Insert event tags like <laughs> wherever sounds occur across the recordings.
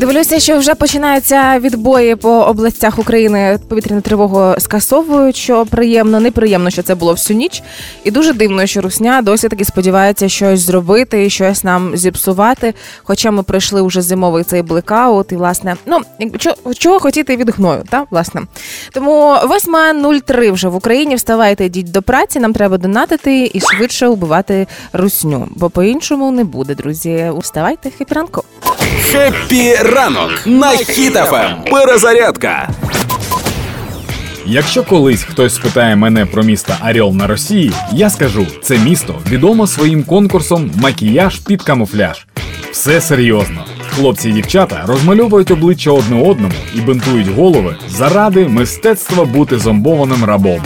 Дивлюся, що вже починаються відбої по областях України. Повітряну тривогу скасовують. Що приємно, неприємно, що це було всю ніч, і дуже дивно, що Русня досі таки сподівається щось зробити щось нам зіпсувати. Хоча ми пройшли вже зимовий цей блекаут, і власне, ну чого, чого хотіти від гною, та власне. Тому 8.03 вже в Україні. Вставайте, йдіть до праці. Нам треба донатити і швидше убивати русню, бо по-іншому не буде, друзі. Вставайте, Хеппі ранок. Хеппі ранок на Хіт FM. Перезарядка. Якщо колись хтось спитає мене про місто Аріол на Росії, я скажу, це місто відомо своїм конкурсом макіяж під камуфляж. Все серйозно. Хлопці і дівчата розмальовують обличчя одне одному і бинтують голови заради мистецтва бути зомбованим рабом.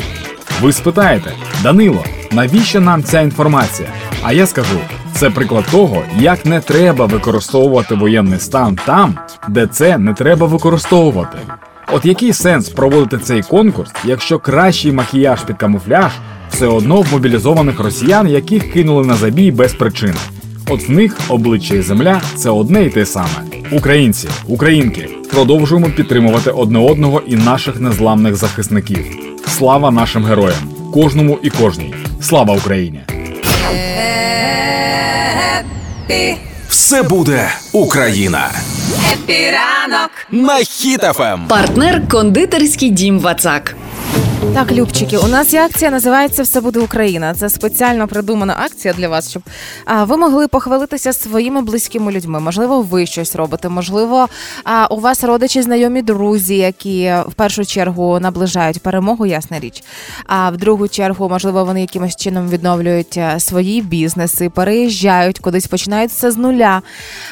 Ви спитаєте, Данило, навіщо нам ця інформація? А я скажу, це приклад того, як не треба використовувати воєнний стан там, де це не треба використовувати. От який сенс проводити цей конкурс, якщо кращий макіяж під камуфляж все одно в мобілізованих росіян, яких кинули на забій без причини? От в них обличчя і земля це одне й те саме. Українці, українки, продовжуємо підтримувати одне одного і наших незламних захисників. Слава нашим героям, кожному і кожній. Слава Україні! Епі, Все буде Україна. Хеппі ранок. На Хіт FM. Партнер кондитерський дім Вацак. Так, Любчики, у нас є акція, називається Все буде Україна. Це спеціально придумана акція для вас, щоб а, ви могли похвалитися своїми близькими людьми. Можливо, ви щось робите. Можливо, а, у вас родичі, знайомі друзі, які в першу чергу наближають перемогу, ясна річ. А в другу чергу, можливо, вони якимось чином відновлюють свої бізнеси, переїжджають кудись, починають все з нуля.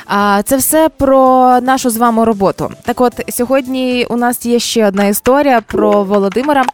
А, це все про нашу з вами роботу. Так, от сьогодні у нас є ще одна історія про Володимира.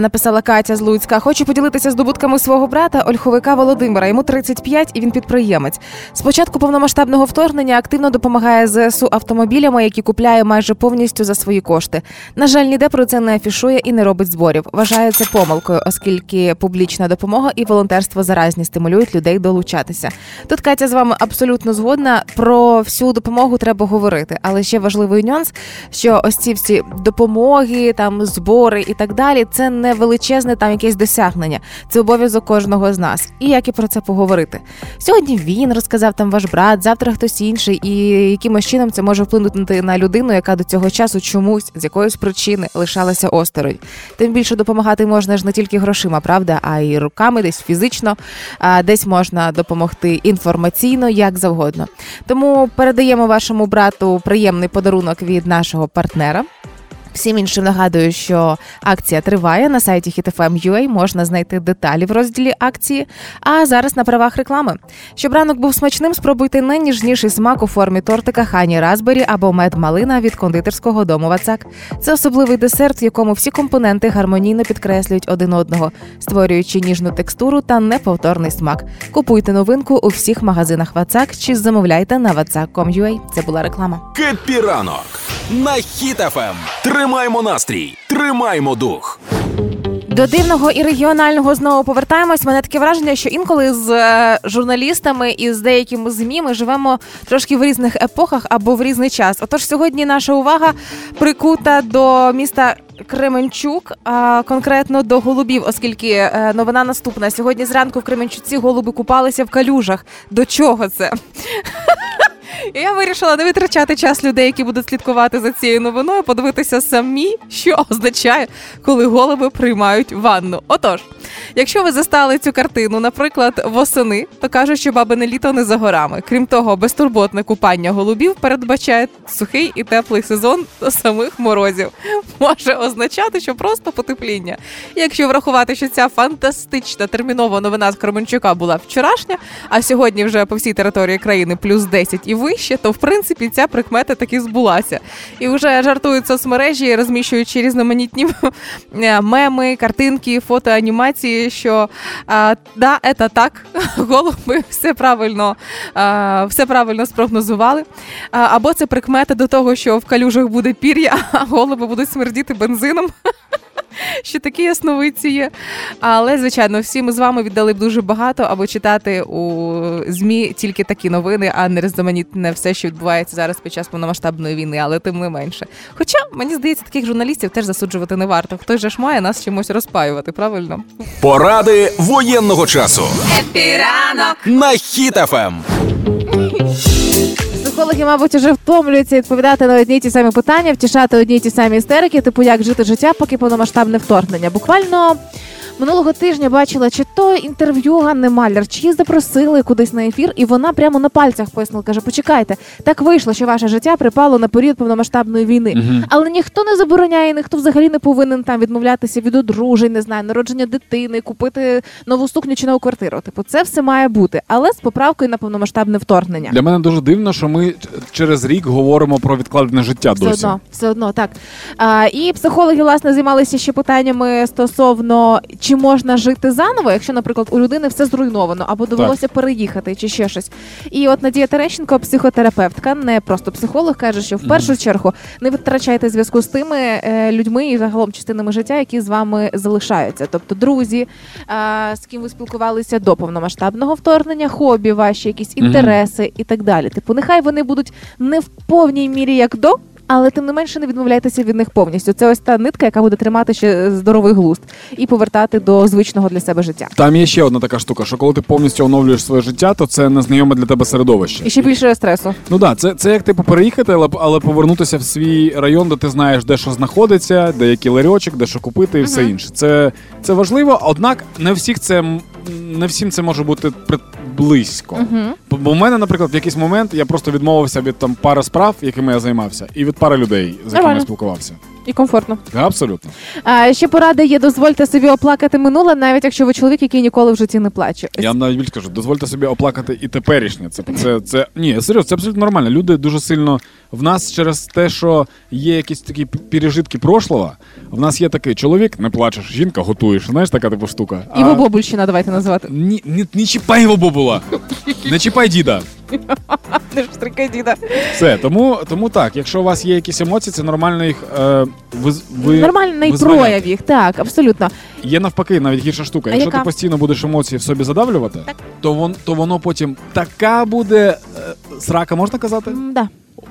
Написала Катя з Луцька. Хочу поділитися здобутками свого брата Ольховика Володимира. Йому 35 і він підприємець. З початку повномасштабного вторгнення активно допомагає ЗСУ автомобілями, які купляє майже повністю за свої кошти. На жаль, ніде про це не афішує і не робить зборів. Вважає це помилкою, оскільки публічна допомога і волонтерство заразні стимулюють людей долучатися. Тут Катя з вами абсолютно згодна. Про всю допомогу треба говорити, але ще важливий нюанс, що ось ці всі допомоги, там збори і так далі. Це не величезне там якесь досягнення. Це обов'язок кожного з нас. І як і про це поговорити. Сьогодні він розказав там ваш брат, завтра хтось інший, і якимось чином це може вплинути на людину, яка до цього часу чомусь з якоїсь причини лишалася осторонь. Тим більше допомагати можна ж не тільки грошима, правда, а й руками, десь фізично, а десь можна допомогти інформаційно, як завгодно. Тому передаємо вашому брату приємний подарунок від нашого партнера. Всім іншим нагадую, що акція триває на сайті HitFM.ua, можна знайти деталі в розділі акції. А зараз на правах реклами. Щоб ранок був смачним, спробуйте найніжніший смак у формі тортика Хані Разбері або мед малина від кондитерського дому Вацак. Це особливий десерт, в якому всі компоненти гармонійно підкреслюють один одного, створюючи ніжну текстуру та неповторний смак. Купуйте новинку у всіх магазинах Вацак чи замовляйте на vatsak.com.ua. Це була реклама. Хеппі ранок на Хіт FM. Тримаємо настрій, тримаємо дух. До дивного і регіонального знову повертаємось. Мене таке враження, що інколи з е, журналістами і з деякими змі ми живемо трошки в різних епохах або в різний час. Отож, сьогодні наша увага прикута до міста. Кременчук, а конкретно до голубів, оскільки е, новина наступна. Сьогодні зранку в Кременчуці голуби купалися в калюжах. До чого це? І я вирішила не витрачати час людей, які будуть слідкувати за цією новиною, подивитися самі, що означає, коли голови приймають ванну. Отож, якщо ви застали цю картину, наприклад, восени, то кажуть, що бабине літо не за горами. Крім того, безтурботне купання голубів передбачає сухий і теплий сезон до самих морозів. Може означати, що просто потепління. Якщо врахувати, що ця фантастична термінова новина з Кременчука була вчорашня, а сьогодні вже по всій території країни плюс 10 і вище, то в принципі ця прикмета таки збулася. І вже жартують соцмережі, розміщуючи різноманітні е, меми, картинки, фото, анімації, що а, да, це так, <laughs> голуби все правильно, а, все правильно спрогнозували. А, або це прикмета до того, що в калюжах буде пір'я, <laughs> а голуби будуть смердіти бензином. <laughs> що такі ясновидці є. Але, звичайно, всі ми з вами віддали б дуже багато, аби читати у ЗМІ тільки такі новини, а не різноманітне все, що відбувається зараз під час повномасштабної війни, але тим не менше. Хоча, мені здається, таких журналістів теж засуджувати не варто. Хтось же ж має нас чимось розпаювати, правильно? Поради воєнного часу Епіранок. на Ем. Психологи, мабуть, вже втомлюються відповідати на одні ті самі питання, втішати одні ті самі істерики, типу як жити життя, поки повномасштабне вторгнення. Буквально минулого тижня бачила, чи то інтерв'ю Ганни Маляр, чи її запросили кудись на ефір, і вона прямо на пальцях пояснила, каже: почекайте, так вийшло, що ваше життя припало на період повномасштабної війни. Але ніхто не забороняє, ніхто взагалі не повинен там відмовлятися від одружень, не знаю, народження дитини, купити нову сукню чи нову квартиру. Типу, це все має бути, але з поправкою на повномасштабне вторгнення. Для мене дуже дивно, що ми ч- через рік говоримо про відкладене життя Все досі. одно, все одно, так. А, і психологи, власне, займалися ще питаннями стосовно чи можна жити заново, якщо, наприклад, у людини все зруйновано або довелося переїхати, чи ще щось. І от Надія Терещенко, психотерапевтка, не просто психолог, каже, що в першу чергу не витрачайте зв'язку з тими е, людьми і загалом частинами життя, які з вами залишаються. Тобто друзі, а, з ким ви спілкувалися до повномасштабного вторгнення, хобі ваші, якісь інтереси і так далі. Типу, нехай вони будуть не в повній мірі як до. Але тим не менше не відмовляйтеся від них повністю. Це ось та нитка, яка буде тримати ще здоровий глузд і повертати до звичного для себе життя. Там є ще одна така штука, що коли ти повністю оновлюєш своє життя, то це незнайоме для тебе середовище. І ще більше стресу. Ну да, це, це як типу переїхати, але, але повернутися в свій район, де ти знаєш, де що знаходиться, де який ларьочок, де що купити і все інше. Це, це важливо, однак не всіх це не всім це може бути близько. Uh-huh. Бо в мене, наприклад, в якийсь момент я просто відмовився від там пари справ, якими я займався, і від пари людей, з якими я спілкувався. І комфортно. Абсолютно. А ще порада є: дозвольте собі оплакати минуле, навіть якщо ви чоловік, який ніколи в житті не плаче. Я вам навіть більше скажу, дозвольте собі оплакати і теперішнє. Це, це, це ні, серйозно, це абсолютно нормально. Люди дуже сильно в нас через те, що є якісь такі пережитки прошлого. В нас є такий чоловік, не плачеш, жінка готуєш. Знаєш, така типу штука. і бобульщина, давайте називати. Ні, ні, не чіпай його бобула. Не чіпай діда. <laughs> Стрикай. Все, тому, тому так, якщо у вас є якісь емоції, це нормально їх е, ви, ви Нормальний визволяти. прояв їх, так, абсолютно. Є навпаки, навіть гірша штука. А Якщо яка? ти постійно будеш емоції в собі задавлювати, Так. то вон то воно потім така буде е, срака, можна казати? М, Да.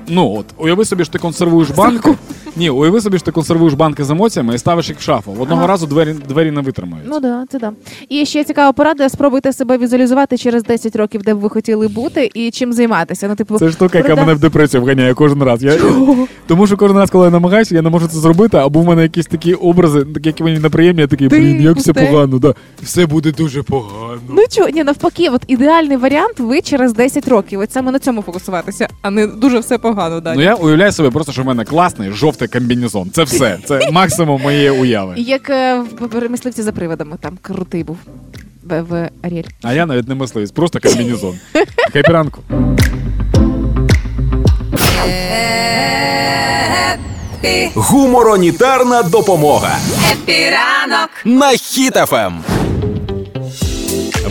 Ну от уяви собі, що ти консервуєш банки. Ні, уяви собі, що ти консервуєш банки з емоціями і ставиш їх в шафу. Одного Ага. разу двері двері не витримають. Ну да, це да. І ще цікава порада: спробуйте себе візуалізувати через 10 років, де б ви хотіли бути, і чим займатися. Ну, типу, Це штука, яка прода- мене в депресію вганяє кожен раз. Я, тому що кожен раз, коли я намагаюся, я не можу це зробити, або в мене якісь такі образи, такі, які мені неприємні, я такий, Ти блін, як все пусте. погано, да. все буде дуже погано. Ну чого, ні, навпаки, от ідеальний варіант ви через 10 років. От саме на цьому фокусуватися, а не дуже все погано далі. Ну я уявляю собі просто, що в мене класний жовтий комбінезон. Це все. Це максимум моєї уяви. Як е, в мисливці за приводами, там крутий був в, в Аріель. А я навіть не мисливець, просто комбінезон. Хеппі ранку. Гуморонітарна допомога Епіранок. на Ем.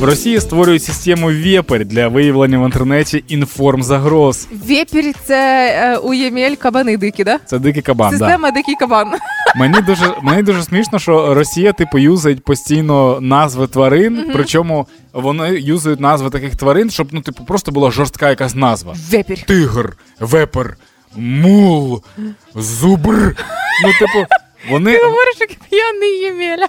В Росії створюють систему Вєпер для виявлення в інтернеті інформзагроз. Вєпір це е, у Ємель кабани дикі, да? Це дикий кабан. Да. Система дикий кабан. Мені дуже мені дуже смішно, що Росія типу юзають постійно назви тварин, причому вони юзають назви таких тварин, щоб ну типу просто була жорстка якась назва. Вєпір. Тигр, вепер, мул, зубр. Ну, типу, вони Ти говориш, як п'яний Ємеля.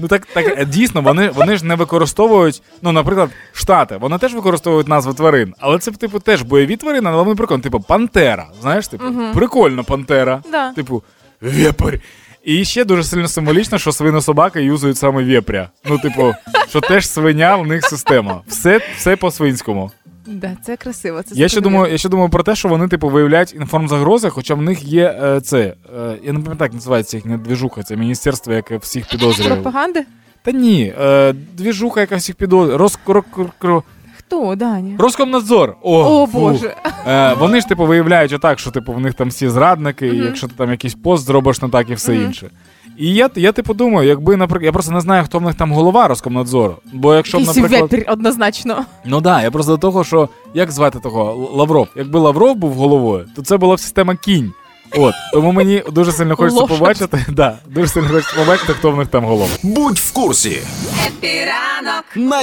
ну так, так е, дійсно, вони, вони ж не використовують. Ну, наприклад, штати, вони теж використовують назви тварин, але це типу теж бойові тварини, але вони прикольно, типу пантера. Знаєш, типу, прикольно пантера. Да. Типу, вепер. І ще дуже сильно символічно, що свинособаки юзають саме вєпря. Ну, типу, що теж свиня в них система. Все, все по-свинському. Да, це красиво. Це Я ще думаю, я ще думаю про те, що вони типу виявляють інформзагрози, хоча в них є е, це. Е, я не пам'ятаю, як називається їхня двіжуха, це міністерство, яке всіх підозрює. пропаганди? Та ні, е, двіжуха, яка всіх підозрює. Рос, ро, ро, ро, Хто, Даня? Роскомнадзор. О, О, фу. Боже. Е, вони ж типу виявляють отак, що типу в них там всі зрадники, і якщо ти там якийсь пост зробиш не так і все інше. І я, я типу думаю, якби, наприклад, я просто не знаю, хто в них там голова Роскомнадзору. Бо якщо б, наприклад. вепір однозначно. Ну да, я просто до того, що як звати того Лавров? Якби Лавров був головою, то це була б система кінь. От тому мені дуже сильно хочеться Лошадь. побачити. Да, дуже сильно хочеться побачити, хто в них там голов. Будь в курсі Епіранок. на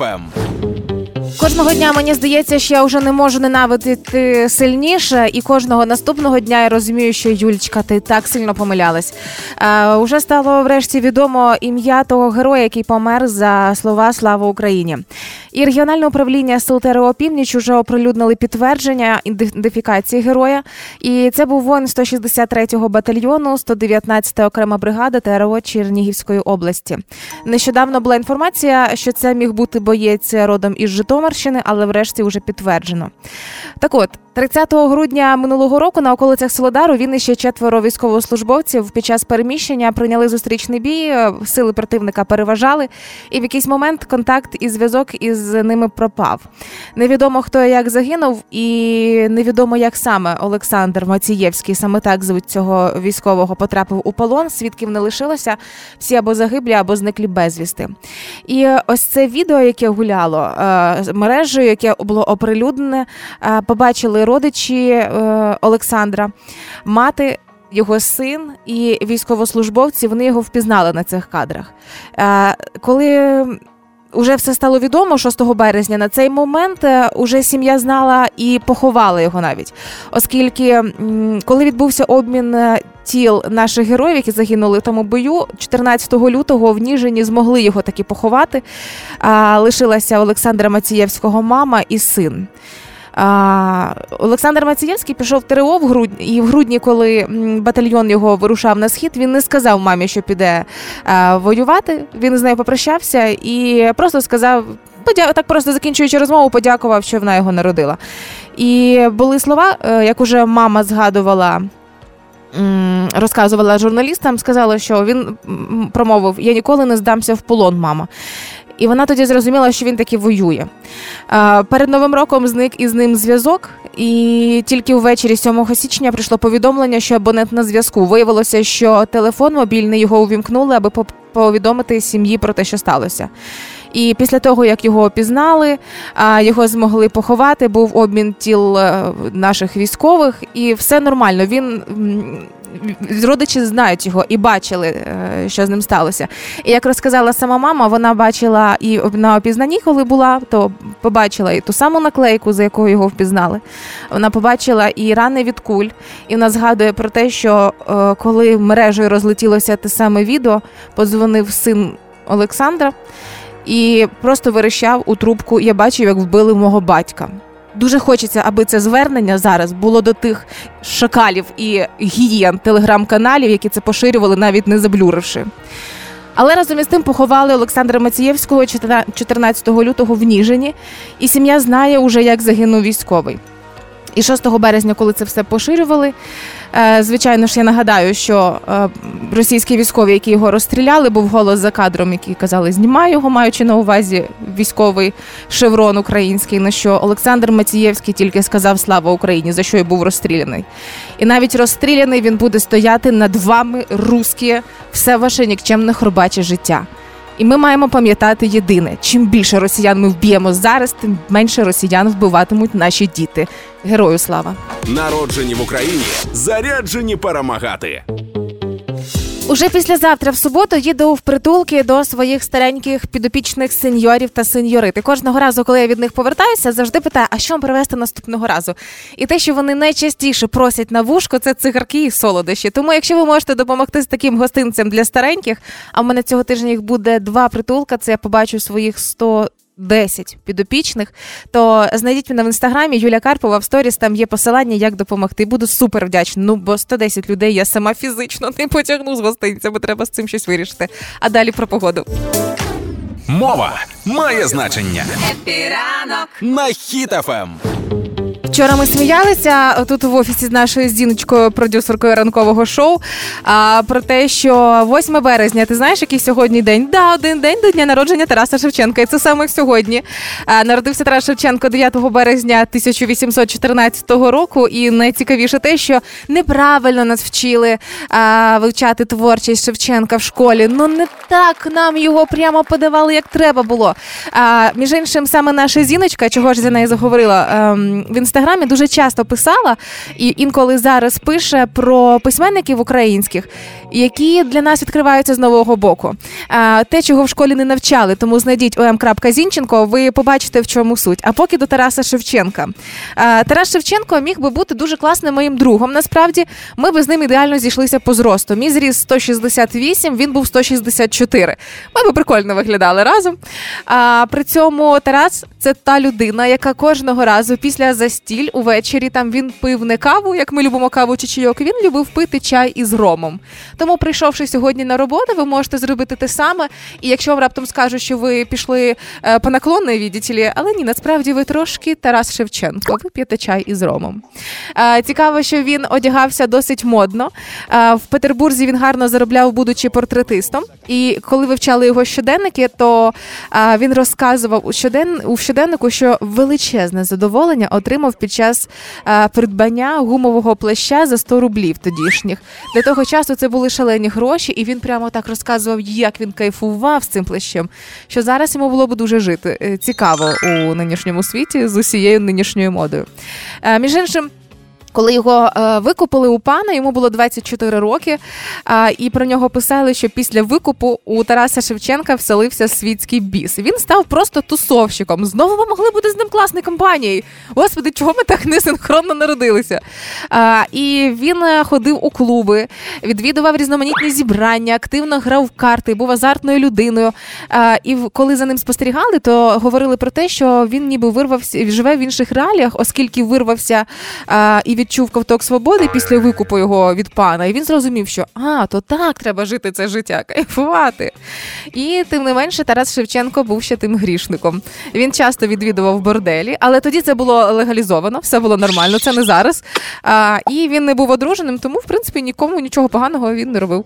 Ем. Кожного дня мені здається, що я вже не можу ненавидити сильніше, і кожного наступного дня я розумію, що Юлічка, ти так сильно помилялась. Е, уже стало врешті відомо ім'я того героя, який помер за слова Слава Україні. І регіональне управління Сил Північ уже оприлюднили підтвердження ідентифікації героя. І це був воїн 163-го батальйону, 119-та окрема бригада ТРО Чернігівської області. Нещодавно була інформація, що це міг бути боєць родом із Житомирщини, але врешті вже підтверджено. Так от, 30 грудня минулого року на околицях Солодару він і ще четверо військовослужбовців під час переміщення прийняли зустрічний бій. е, Сили противника переважали, і в якийсь момент контакт і зв'язок із ними пропав. Невідомо хто і як загинув, і невідомо як саме Олександр Мацієвський, саме так звуть цього військового, потрапив у полон. Свідків не лишилося. Всі або загиблі, або зниклі безвісти. І ось це відео, яке гуляло е, мережею, яке було оприлюднене, е, побачили родичі е, Олександра, мати. Його син і військовослужбовці вони його впізнали на цих кадрах. Е, коли Уже все стало відомо 6 березня. На цей момент е, уже сім'я знала і поховала його навіть, оскільки коли відбувся обмін тіл наших героїв, які загинули в тому бою, 14 лютого в Ніжині змогли його таки поховати. Лишилася Олександра Мацієвського мама і син. А, Олександр Мацієвський пішов в ТРО в грудні, і в грудні, коли батальйон його вирушав на схід, він не сказав мамі, що піде а, воювати. Він з нею попрощався і просто сказав. Так просто закінчуючи розмову, подякував, що вона його народила. І були слова, е, як уже мама згадувала. Розказувала журналістам, сказала, що він промовив: Я ніколи не здамся в полон, мама. І вона тоді зрозуміла, що він таки воює. Перед новим роком зник із ним зв'язок, і тільки ввечері 7 січня прийшло повідомлення, що абонент на зв'язку. Виявилося, що телефон мобільний його увімкнули, аби повідомити сім'ї про те, що сталося. І після того, як його опізнали, його змогли поховати, був обмін тіл е, наших військових, і все нормально. Він родичі знають його і бачили, е, що з ним сталося. І як розказала сама мама, вона бачила і на опізнанні, коли була, то побачила і ту саму наклейку, за якою його впізнали. Вона побачила і рани від куль, і вона згадує про те, що е, коли мережею розлетілося те саме відео, подзвонив син Олександра і просто вирішав у трубку. Я бачив, як вбили мого батька. Дуже хочеться, аби це звернення зараз було до тих шакалів і гієн телеграм-каналів, які це поширювали, навіть не заблюривши. Але разом із тим поховали Олександра Мацієвського 14 лютого в Ніжині, і сім'я знає уже, як загинув військовий. І 6 березня, коли це все поширювали, е, звичайно ж, я нагадаю, що е, російські військові, які його розстріляли, був голос за кадром, який казали, знімай його, маючи на увазі військовий шеврон український. На що Олександр Мацієвський тільки сказав Слава Україні, за що й був розстріляний. І навіть розстріляний він буде стояти над вами, русські, все ваше нікчемне хробаче життя. І ми маємо пам'ятати єдине: чим більше росіян ми вб'ємо зараз, тим менше росіян вбиватимуть наші діти. Герою слава! Народжені в Україні, заряджені перемагати. Уже післязавтра, в суботу, їду в притулки до своїх стареньких підопічних сеньорів та сеньорит. І кожного разу, коли я від них повертаюся, завжди питаю, а що вам привезти наступного разу? І те, що вони найчастіше просять на вушко, це цигарки і солодощі. Тому, якщо ви можете допомогти з таким гостинцем для стареньких, а в мене цього тижня їх буде два притулка, це я побачу своїх 100 10 підопічних, то знайдіть мене в інстаграмі Юля Карпова в сторіс. Там є посилання, як допомогти. Буду супер вдячна. Ну бо 110 людей я сама фізично не потягну з гостинцями. Треба з цим щось вирішити. А далі про погоду. Мова має значення Епіранок. на Ем. Вчора ми сміялися тут в офісі з нашою Зіночкою, продюсеркою ранкового шоу. А, про те, що 8 березня, ти знаєш, який сьогодні день? Да, один день до дня народження Тараса Шевченка. І це саме сьогодні. Народився Тарас Шевченко 9 березня 1814 року. І найцікавіше те, що неправильно нас вчили вивчати творчість Шевченка в школі. Ну не так нам його прямо подавали, як треба було. Між іншим, саме наша Зіночка, чого ж за неї заговорила, ем, в інстаграмі інстаграмі дуже часто писала і інколи зараз пише про письменників українських, які для нас відкриваються з нового боку. Те, чого в школі не навчали, тому знайдіть ом.зінченко, ви побачите, в чому суть. А поки до Тараса Шевченка. Тарас Шевченко міг би бути дуже класним моїм другом. Насправді, ми би з ним ідеально зійшлися по зросту. Мій зріс 168, він був 164. Ми би прикольно виглядали разом. А при цьому Тарас це та людина, яка кожного разу після застіль увечері там він пив не каву, як ми любимо каву чи чайок. Він любив пити чай із ромом. Тому, прийшовши сьогодні на роботу, ви можете зробити те саме. І якщо вам раптом скажуть, що ви пішли е, по наклонної відділі, але ні, насправді ви трошки Тарас Шевченко. Ви п'єте чай із ромом. Е, Цікаво, що він одягався досить модно. Е, В Петербурзі він гарно заробляв, будучи портретистом. І коли вивчали його щоденники, то він розказував у щоден у щоденнику, що величезне задоволення отримав під час а, придбання гумового плаща за 100 рублів тодішніх. Для того часу це були шалені гроші, і він прямо так розказував, як він кайфував з цим плащем. Що зараз йому було б дуже жити е, цікаво у нинішньому світі з усією нинішньою модою. А, Між іншим. Коли його е, викупили у пана, йому було 24 роки, е, і про нього писали, що після викупу у Тараса Шевченка вселився світський біс. Він став просто тусовщиком. Знову ми могли бути з ним класною компанією. Господи, чого ми так несинхронно народилися? Е, і він ходив у клуби, відвідував різноманітні зібрання, активно грав в карти, був азартною людиною. І коли за ним спостерігали, то говорили про те, що він ніби вирвався живе в інших реаліях, оскільки вирвався і відчув ковток свободи після викупу його від пана. І він зрозумів, що а, то так треба жити це життя, кайфувати. І тим не менше, Тарас Шевченко був ще тим грішником. Він часто відвідував борделі, але тоді це було легалізовано, все було нормально, це не зараз. А, і він не був одруженим, тому в принципі нікому нічого поганого він не робив.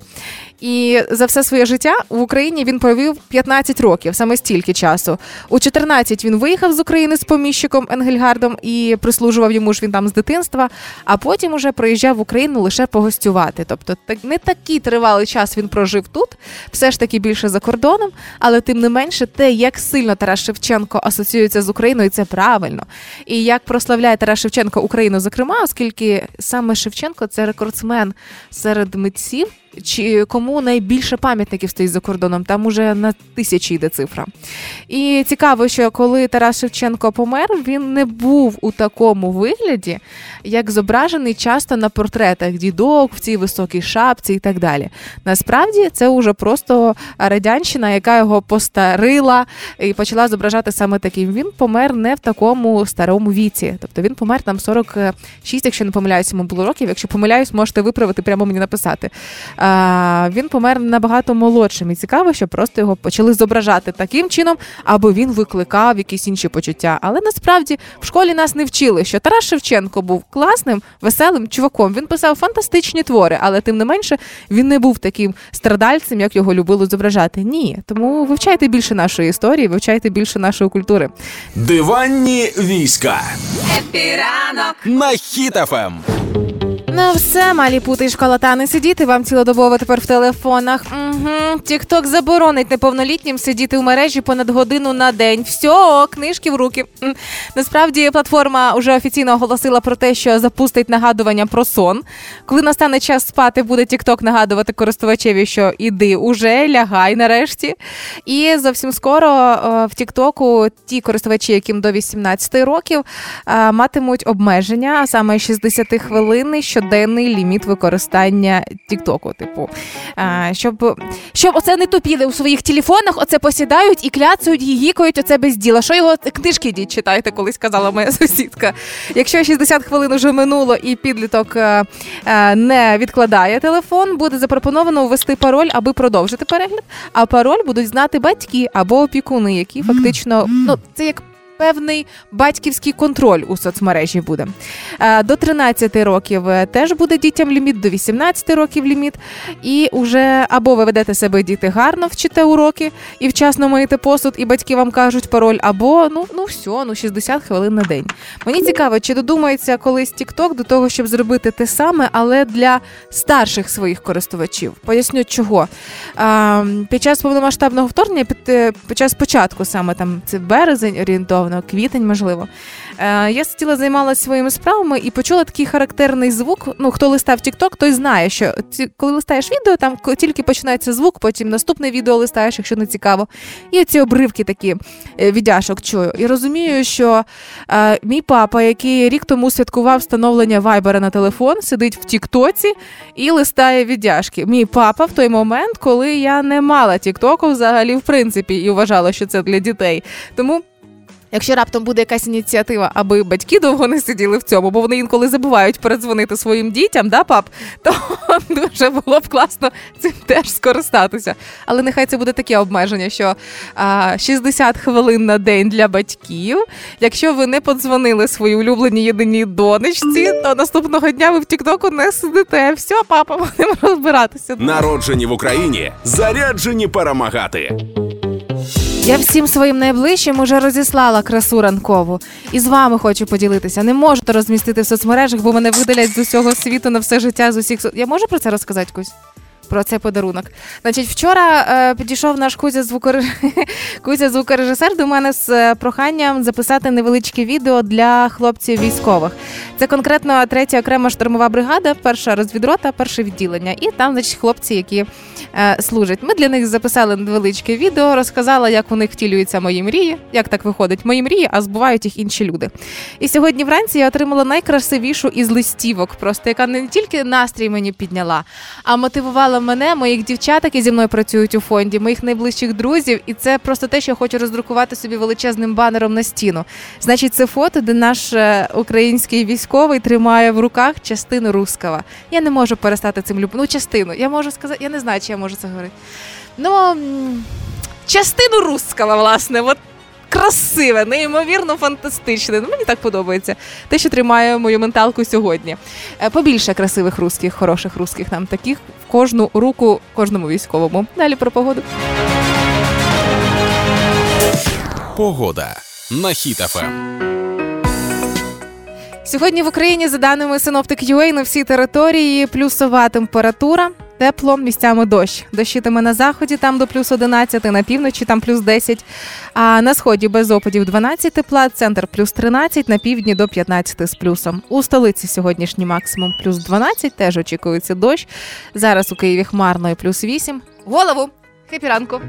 І за все своє життя в Україні він провів 15 років, саме стільки часу. У 14 він виїхав з України з поміщиком Енгельгардом і прислужував йому ж він там з дитинства. А потім уже приїжджав в Україну лише погостювати. Тобто, не такий тривалий час він прожив тут, все ж таки більше за кордоном, але тим не менше, те, як сильно Тарас Шевченко асоціюється з Україною, це правильно. І як прославляє Тарас Шевченко Україну, зокрема, оскільки саме Шевченко це рекордсмен серед митців. Чи кому найбільше пам'ятників стоїть за кордоном? Там уже на тисячі йде цифра. І цікаво, що коли Тарас Шевченко помер, він не був у такому вигляді, як зображений часто на портретах дідок в цій високій шапці і так далі. Насправді це вже просто радянщина, яка його постарила і почала зображати саме таким. Він помер не в такому старому віці. Тобто він помер там 46, якщо не помиляюсь, йому було років. Якщо помиляюсь, можете виправити, прямо мені написати. А, він помер набагато молодшим. І цікаво, що просто його почали зображати таким чином, або він викликав якісь інші почуття. Але насправді в школі нас не вчили, що Тарас Шевченко був класним, веселим чуваком. Він писав фантастичні твори, але тим не менше він не був таким страдальцем, як його любили зображати. Ні, тому вивчайте більше нашої історії, вивчайте більше нашої культури. Диванні війська Хеппі ранок. на Хіт FM. Ну все, малі Путі і не сидіти вам цілодобово тепер в телефонах. Угу. Тікток заборонить неповнолітнім сидіти в мережі понад годину на день. Все, книжки в руки. Насправді платформа вже офіційно оголосила про те, що запустить нагадування про сон. Коли настане час спати, буде Тікток нагадувати користувачеві, що іди уже лягай нарешті. І зовсім скоро е, в Тіктоку ті користувачі, яким до 18 років, е, матимуть обмеження, а саме 60 хвилин щоденний ліміт використання Тіктоку. Типу, щоб, щоб оце не тупіли у своїх телефонах, оце посідають і кляцають, гігікають оце без діла. Що його книжки йдіть читайте, колись казала моя <laughs> сусідка. Якщо 60 хвилин вже минуло і підліток е, е, не відкладає телефон, буде запропоновано ввести пароль, аби продовжити перегляд. А пароль будуть знати батьки або опікуни, які фактично ну це як. Певний батьківський контроль у соцмережі буде. Е, До 13 років е, теж буде дітям ліміт, до 18 років ліміт. І вже або ви ведете себе діти гарно, вчите уроки і вчасно миєте посуд, і батьки вам кажуть пароль, або ну, ну все, ну 60 хвилин на день. Мені цікаво, чи додумається колись TikTok до того, щоб зробити те саме, але для старших своїх користувачів. Поясню, чого. А, під час повномасштабного вторгнення, під, е, під час початку, саме там це березень орієнтовно. Нещодавно, квітень, можливо. Е, Я сиділа, займалася своїми справами і почула такий характерний звук. Ну, хто листав TikTok, той знає, що коли листаєш відео, там тільки починається звук, потім наступне відео листаєш, якщо не цікаво. І оці обривки такі е, віддяшок чую. І розумію, що е, мій папа, який рік тому святкував встановлення вайбера на телефон, сидить в Тіктоці і листає віддяшки. Мій папа в той момент, коли я не мала Тіктоку взагалі в принципі і вважала, що це для дітей. Тому. Якщо раптом буде якась ініціатива, аби батьки довго не сиділи в цьому, бо вони інколи забувають передзвонити своїм дітям, да, пап, <laughs> то дуже було б класно цим теж скористатися. Але нехай це буде таке обмеження, що а, 60 хвилин на день для батьків. Якщо ви не подзвонили своїй улюбленій єдиній донечці, то наступного дня ви в Тіктоку не сидите. Все, папа, <laughs> будемо розбиратися. Народжені в Україні, заряджені перемагати. Я всім своїм найближчим уже розіслала красу ранкову. І з вами хочу поділитися. Не можу розмістити в соцмережах, бо мене видалять з усього світу на все життя з усіх со- Я можу про це розказати Кусь? Про цей подарунок. Значить, вчора е, підійшов наш Кузя звукореж... <laughs> Кузя звукорежисер до мене з е, проханням записати невеличке відео для хлопців військових. Це конкретно третя окрема штурмова бригада, перша розвідрота, перше відділення. І там, значить, хлопці, які е, служать. Ми для них записали невеличке відео, розказала, як у них втілюються мої мрії, як так виходить мої мрії, а збувають їх інші люди. І сьогодні вранці я отримала найкрасивішу із листівок, просто яка не тільки настрій мені підняла, а мотивувала мене, моїх дівчат, які зі мною працюють у фонді, моїх найближчих друзів. І це просто те, що я хочу роздрукувати собі величезним банером на стіну. Значить, це фото, де наш е, український військовий тримає в руках частину рускава. Я не можу перестати цим любити. Ну, частину. Я можу сказати, я не знаю, чи я можу це говорити. Ну, частину рускава, власне, от красиве, неймовірно фантастичне. Ну, мені так подобається. Те, що тримає мою менталку сьогодні. Е, Побільше красивих русських, хороших русських нам таких кожну руку, кожному військовому. Далі про погоду. Погода на Хіт-ФМ. Сьогодні в Україні, за даними синоптик UA, на всій території плюсова температура. Тепло, місцями дощ. Дощитиме на заході, там до плюс 11, на півночі там плюс 10, а на сході без опадів 12 тепла, центр плюс 13, на півдні до 15 з плюсом. У столиці сьогоднішній максимум плюс 12, теж очікується дощ. Зараз у Києві хмарно і плюс 8. Голову! Ранку!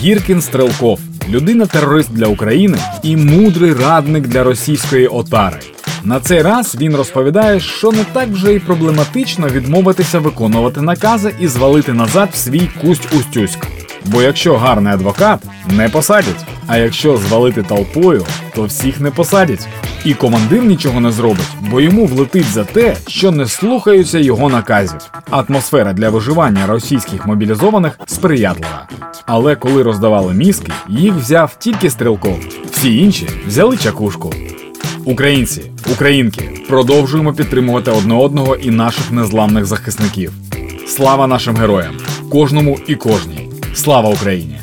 Гіркін Стрелков людина-терорист для України і мудрий радник для російської отари. На цей раз він розповідає, що не так вже й проблематично відмовитися виконувати накази і звалити назад в свій кусть-устюськ. Бо якщо гарний адвокат, не посадять. А якщо звалити толпою, то всіх не посадять. І командир нічого не зробить, бо йому влетить за те, що не слухаються його наказів. Атмосфера для виживання російських мобілізованих сприятлива. Але коли роздавали мізки, їх взяв тільки стрілков. Всі інші взяли чакушку. Українці, українки, продовжуємо підтримувати одне одного і наших незламних захисників. Слава нашим героям, кожному і кожній. Слава Україні!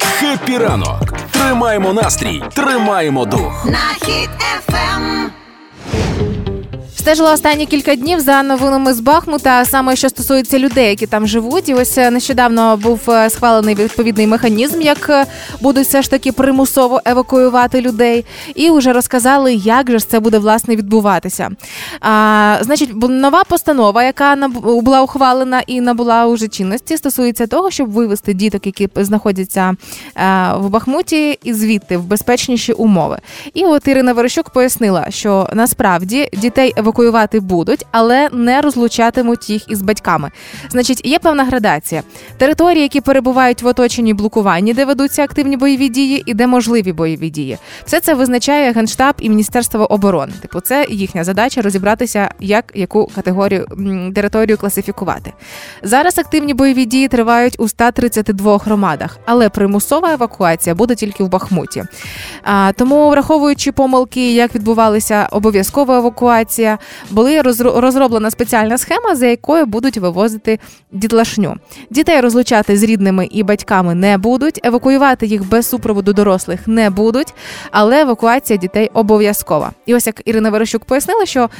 Хеппі ранок. Тримаємо настрій, тримаємо дух. на хід ефем. Стежила останні кілька днів за новинами з Бахмута, саме що стосується людей, які там живуть. І ось е, нещодавно був е, схвалений відповідний механізм, як е, будуть все ж таки примусово евакуювати людей. І вже розказали, як же це буде власне відбуватися. А, значить, нова постанова, яка була ухвалена і набула уже чинності, стосується того, щоб вивести діток, які знаходяться в Бахмуті, і звідти в безпечніші умови. І от Ірина Верещук пояснила, що насправді дітей евакуювати будуть, але не розлучатимуть їх із батьками. Значить, є певна градація. Території, які перебувають в оточенні блокуванні, де ведуться активні бойові дії, і де можливі бойові дії. Все це визначає Генштаб і Міністерство оборони. Типу, це їхня задача розібратися, як яку категорію територію класифікувати. Зараз активні бойові дії тривають у 132 громадах, але примусова евакуація буде тільки в Бахмуті. А, тому, враховуючи помилки, як відбувалася обов'язкова евакуація, були розроблена спеціальна схема, за якою будуть вивозити дітлашню. Дітей розлучати з рідними і батьками не будуть, евакуювати їх без супроводу дорослих не будуть, але евакуація дітей обов'язкова. І ось як Ірина Верещук пояснила, що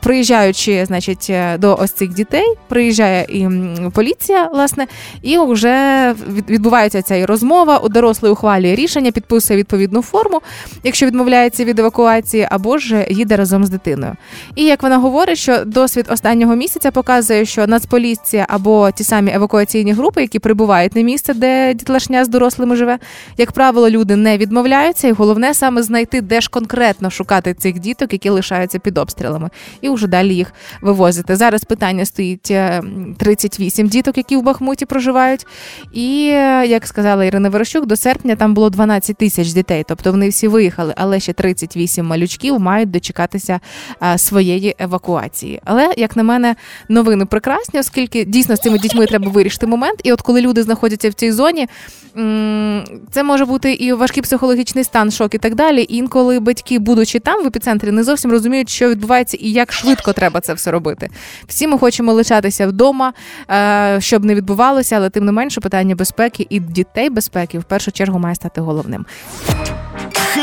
приїжджаючи, значить, е, до ось цих дітей, приїжджає і поліція, власне, і вже відбувається ця і розмова. У дорослий ухвалює рішення, підписує відповідну форму, якщо відмовляється від евакуації, або ж їде разом з дитиною. І як вона говорить, що досвід останнього місяця показує, що Нацполіція або ті самі евакуаційні групи, які прибувають на місце, де дітлашня з дорослими живе, як правило, люди не відмовляються, і головне саме знайти, де ж конкретно шукати цих діток, які лишаються під обстрілами, і вже далі їх вивозити. Зараз питання стоїть е, 38 діток, які в Бахмуті проживають. І е, як сказала Ірина Верещук, до серпня там було 12 тисяч дітей, тобто вони всі виїхали, але ще 38 малючків мають дочекатися е, своєї евакуації. Але як на мене, новини прекрасні, оскільки дійсно з цими дітьми треба вирішити момент. І от коли люди знаходяться в цій зоні, це може бути і важкий психологічний стан, шок і так далі. Інколи батьки, будучи там в епіцентрі, не зовсім розуміють, що відбувається і як швидко треба це все робити. Всі ми хочемо лишатися вдома, е, щоб не відбувалося, але тим не менше питання безпеки і дітей безпеки в першу чергу має стати головним.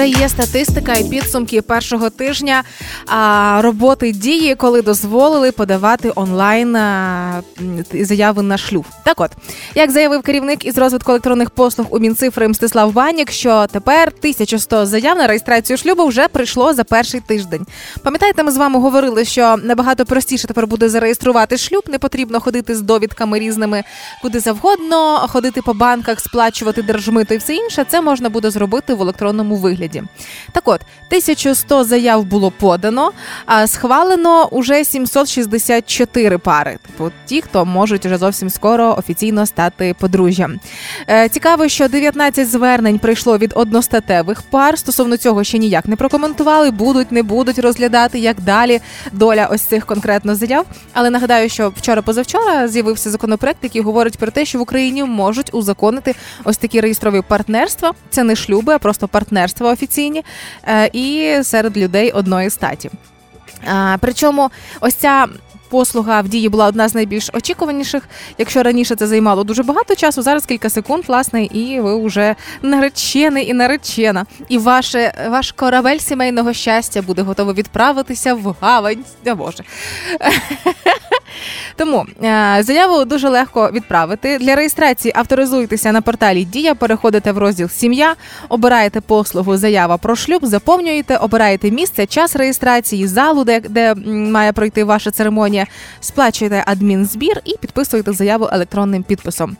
Вже є статистика і підсумки першого тижня роботи дії, коли дозволили подавати онлайн заяви на шлюб. Так от, як заявив керівник із розвитку електронних послуг у Мінцифри Мстислав Банік, що тепер 1100 заяв на реєстрацію шлюбу вже прийшло за перший тиждень. Пам'ятаєте, ми з вами говорили, що набагато простіше тепер буде зареєструвати шлюб, не потрібно ходити з довідками різними куди завгодно, ходити по банках, сплачувати держмито і все інше. Це можна буде зробити в електронному вигляді. Так от, 1100 заяв було подано, а схвалено уже 764 пари. Типу, ті, хто можуть вже зовсім скоро офіційно стати подружжям. Е, цікаво, що 19 звернень прийшло від одностатевих пар. Стосовно цього ще ніяк не прокоментували, будуть, не будуть розглядати, як далі доля ось цих конкретно заяв. Але нагадаю, що вчора-позавчора з'явився законопроект, який говорить про те, що в Україні можуть узаконити ось такі реєстрові партнерства. Це не шлюби, а просто партнерства офіційні е, і серед людей одної статі. Причому ось ця. Послуга в дії була одна з найбільш очікуваніших. Якщо раніше це займало дуже багато часу, зараз кілька секунд, власне, і ви вже наречений і наречена. І ваше, ваш корабель сімейного щастя буде готовий відправитися в гавань. О, Боже. <laughs> Тому е, заяву дуже легко відправити. Для реєстрації авторизуйтеся на порталі Дія, переходите в розділ Сім'я, обираєте послугу Заява про шлюб, заповнюєте, обираєте місце, час реєстрації, залу, де, де має пройти ваша церемонія, сплачуєте адмінзбір і підписуєте заяву електронним підписом.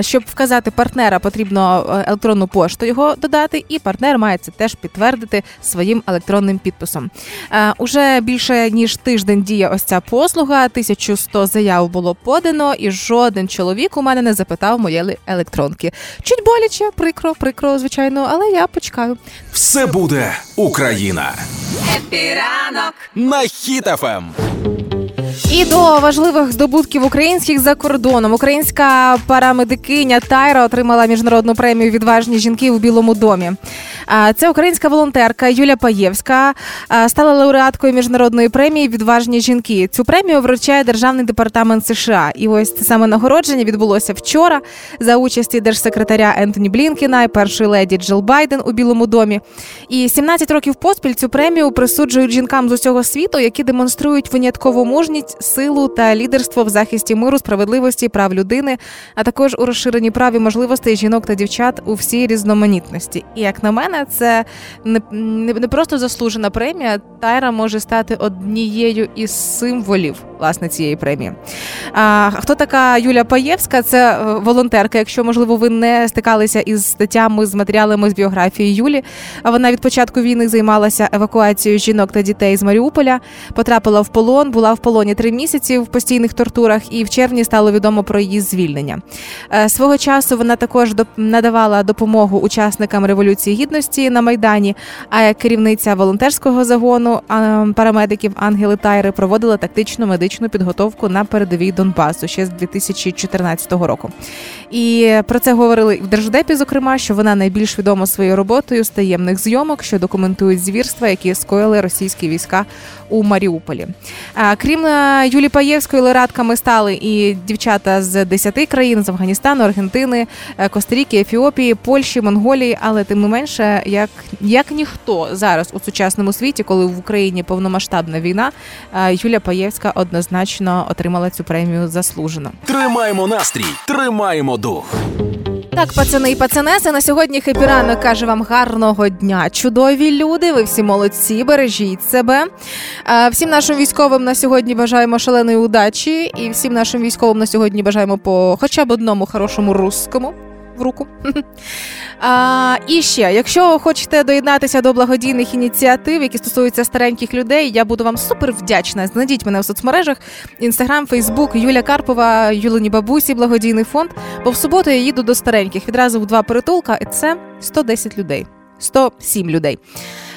Щоб вказати партнера, потрібно е, електронну пошту його додати, і партнер має це теж підтвердити своїм електронним підписом. Уже більше ніж тиждень діє ось ця послуга. 1100 заяв було подано, і жоден чоловік у мене не запитав моєї електронки. Чуть боляче, прикро, прикро, звичайно, але я почекаю. Все буде Україна. Хеппі ранок. На Хіт FM. І до важливих здобутків українських за кордоном. Українська парамедикиня Тайра отримала міжнародну премію Відважні жінки у Білому домі. Це українська волонтерка Юля Паєвська стала лауреаткою міжнародної премії Відважні жінки. Цю премію вручає Державний департамент США. І ось це саме нагородження відбулося вчора за участі держсекретаря Ентоні Блінкіна і першої леді Джил Байден у Білому домі. І 17 років поспіль цю премію присуджують жінкам з усього світу, які демонструють виняткову мужність, силу та лідерство в захисті миру, справедливості, прав людини, а також у розширенні прав і можливостей жінок та дівчат у всій різноманітності. І як на мене, це не, не, не просто заслужена премія. Тайра може стати однією із символів власне цієї премії. А, хто така Юля Паєвська? Це е, волонтерка. Якщо можливо ви не стикалися із статтями з матеріалами з біографії Юлі. А вона від початку війни займалася евакуацією жінок та дітей з Маріуполя, потрапила в полон, була в полоні три місяці в постійних тортурах, і в червні стало відомо про її звільнення. Е, Свого часу вона також надавала допомогу учасникам революції гідності на майдані. А як керівниця волонтерського загону парамедиків Ангели Тайри проводила тактичну медичну підготовку на передовій Донбасу ще з 2014 року. І про це говорили в Держдепі, зокрема, що вона найбільш відома своєю роботою з таємних зйомок, що документують звірства, які скоїли російські війська у Маріуполі. А, крім е, Юлі Паєвської, лауреатками стали і дівчата з 10 країн з Афганістану, Аргентини, е, Коста-Ріки, Ефіопії, Польщі, Монголії. Але тим не менше, як, як ніхто зараз у сучасному світі, коли в Україні повномасштабна війна, е, Юля Паєвська однозначно отримала цю премію заслужено. Тримаємо настрій, тримаємо дух. Так, пацани і пацанеси, на сьогодні хепі ранок каже вам гарного дня. Чудові люди, ви всі молодці, бережіть себе. Е, Всім нашим військовим на сьогодні бажаємо шаленої удачі, і всім нашим військовим на сьогодні бажаємо по хоча б одному хорошому русскому. В руку. А, і ще, якщо хочете доєднатися до благодійних ініціатив, які стосуються стареньких людей, я буду вам супер вдячна. Знайдіть мене в соцмережах: Інстаграм, Фейсбук, Юля Карпова, Юлині Бабусі, благодійний фонд. Бо в суботу я їду до стареньких відразу в два притулка, і це 110 людей, 107 людей.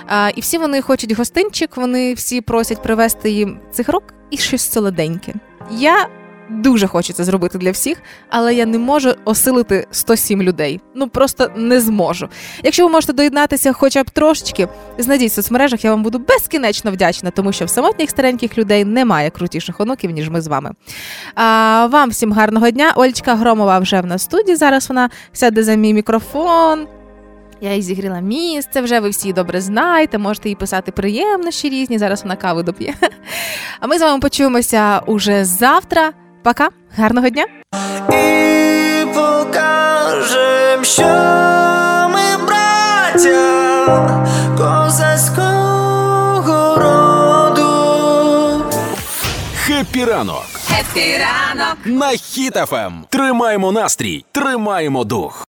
А, і всі вони хочуть гостинчик, вони всі просять привезти їм цихарок і щось солоденьке. Я дуже це зробити для всіх, але я не можу осилити 107 людей. Ну просто не зможу. Якщо ви можете доєднатися хоча б трошечки, знайдіть в соцмережах, я вам буду безкінечно вдячна, тому що в самотніх стареньких людей немає крутіших онуків, ніж ми з вами. А, вам всім гарного дня. Ольчка Громова вже в нас студії. Зараз вона сяде за мій мікрофон. Я їй зігріла місце, вже ви всі добре знаєте, можете їй писати приємності різні. Зараз вона кави доп'є. <laughs> А ми з вами почуємося уже завтра. Пока, гарного дня! і покажем, що ми браття козацького роду. Хеппі ранок Хеппі ранок. на Хіт FM. Тримаємо настрій, тримаємо дух.